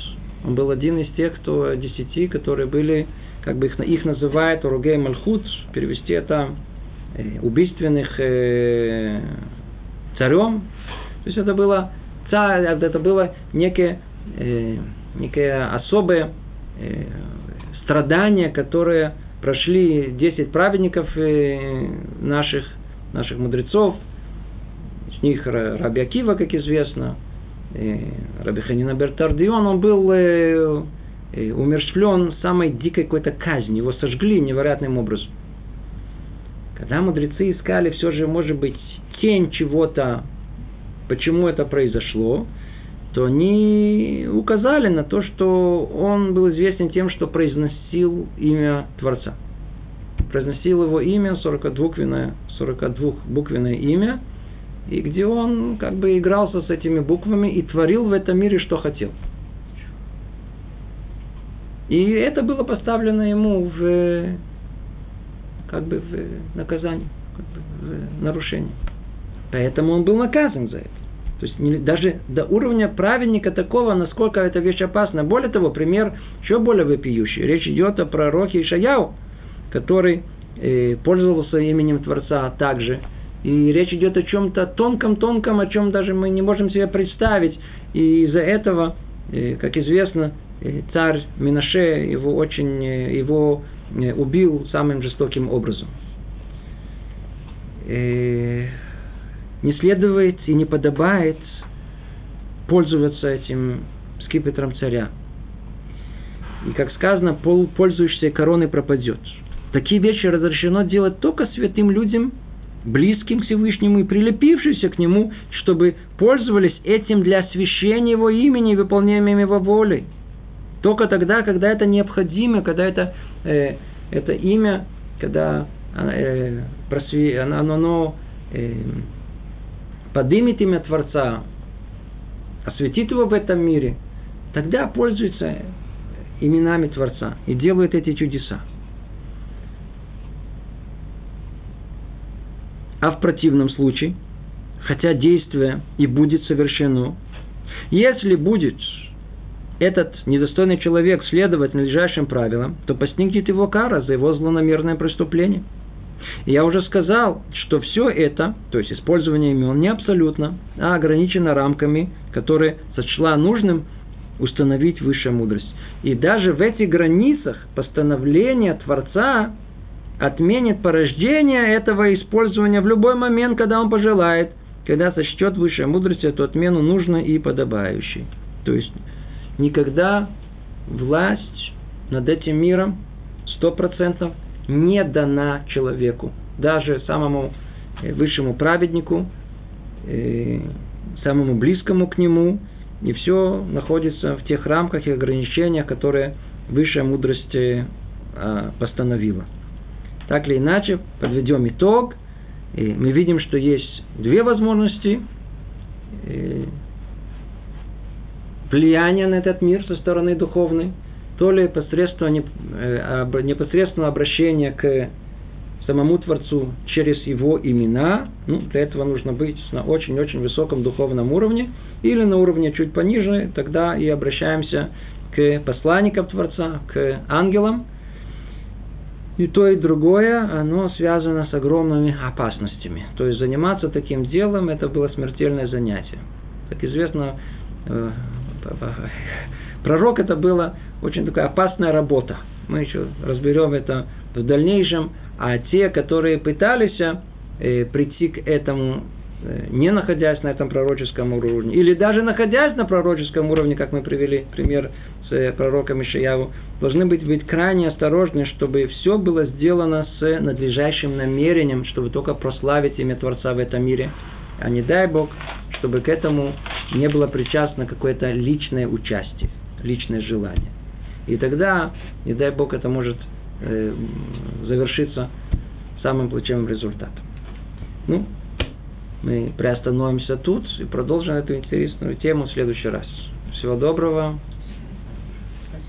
Он был один из тех, кто десяти, которые были, как бы их, их называют Аруге Малхут, перевести это Э, убийственных э, царем. То есть это было царь, это было некое, э, некое особое э, страдание, которое прошли 10 праведников э, наших, наших мудрецов. С них Раби Акива, как известно, э, Раби Ханина Бертардион, он был э, э, умерщвлен самой дикой какой-то казни. Его сожгли невероятным образом. Когда мудрецы искали все же, может быть, тень чего-то, почему это произошло, то они указали на то, что он был известен тем, что произносил имя Творца. Произносил его имя, 42-буквенное, 42-буквенное имя, и где он как бы игрался с этими буквами и творил в этом мире, что хотел. И это было поставлено ему в как бы в наказание, как бы в нарушение. Поэтому он был наказан за это. То есть не, даже до уровня праведника такого, насколько эта вещь опасна. Более того, пример еще более вопиющий. Речь идет о пророке Ишаяу, который э, пользовался именем Творца также. И речь идет о чем-то тонком-тонком, о чем даже мы не можем себе представить. И из-за этого, э, как известно, э, царь Минаше его очень, э, его убил самым жестоким образом. И не следует и не подобает пользоваться этим скипетром царя. И, как сказано, пол, пользующийся короной пропадет. Такие вещи разрешено делать только святым людям, близким к Всевышнему и прилепившимся к Нему, чтобы пользовались этим для освящения Его имени и выполнения Его воли. Только тогда, когда это необходимо, когда это, э, это имя, когда э, просве, оно, оно э, поднимет имя Творца, осветит его в этом мире, тогда пользуется именами Творца и делает эти чудеса. А в противном случае, хотя действие и будет совершено, если будет этот недостойный человек следовать надлежащим правилам, то постигнет его кара за его злонамерное преступление. Я уже сказал, что все это, то есть использование имен, не абсолютно, а ограничено рамками, которые сочла нужным установить высшая мудрость. И даже в этих границах постановление Творца отменит порождение этого использования в любой момент, когда он пожелает, когда сочтет высшая мудрость эту отмену нужной и подобающей. То есть никогда власть над этим миром сто процентов не дана человеку, даже самому э, высшему праведнику, э, самому близкому к нему, и все находится в тех рамках и ограничениях, которые высшая мудрость э, а, постановила. Так или иначе, подведем итог. И мы видим, что есть две возможности влияние на этот мир со стороны духовной, то ли посредством э, непосредственного обращения к самому Творцу через его имена, ну, для этого нужно быть на очень-очень высоком духовном уровне, или на уровне чуть пониже, тогда и обращаемся к посланникам Творца, к ангелам. И то, и другое, оно связано с огромными опасностями. То есть заниматься таким делом, это было смертельное занятие. Как известно, э, Пророк это была очень такая опасная работа. Мы еще разберем это в дальнейшем. А те, которые пытались э, прийти к этому, э, не находясь на этом пророческом уровне, или даже находясь на пророческом уровне, как мы привели пример с с пророком Ишияву, должны быть, быть крайне осторожны, чтобы все было сделано с надлежащим намерением, чтобы только прославить имя Творца в этом мире, а не дай Бог, чтобы к этому не было причастно какое-то личное участие, личное желание. И тогда, не дай Бог, это может э, завершиться самым плачевным результатом. Ну, мы приостановимся тут и продолжим эту интересную тему в следующий раз. Всего доброго.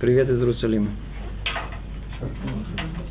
Привет из Иерусалима.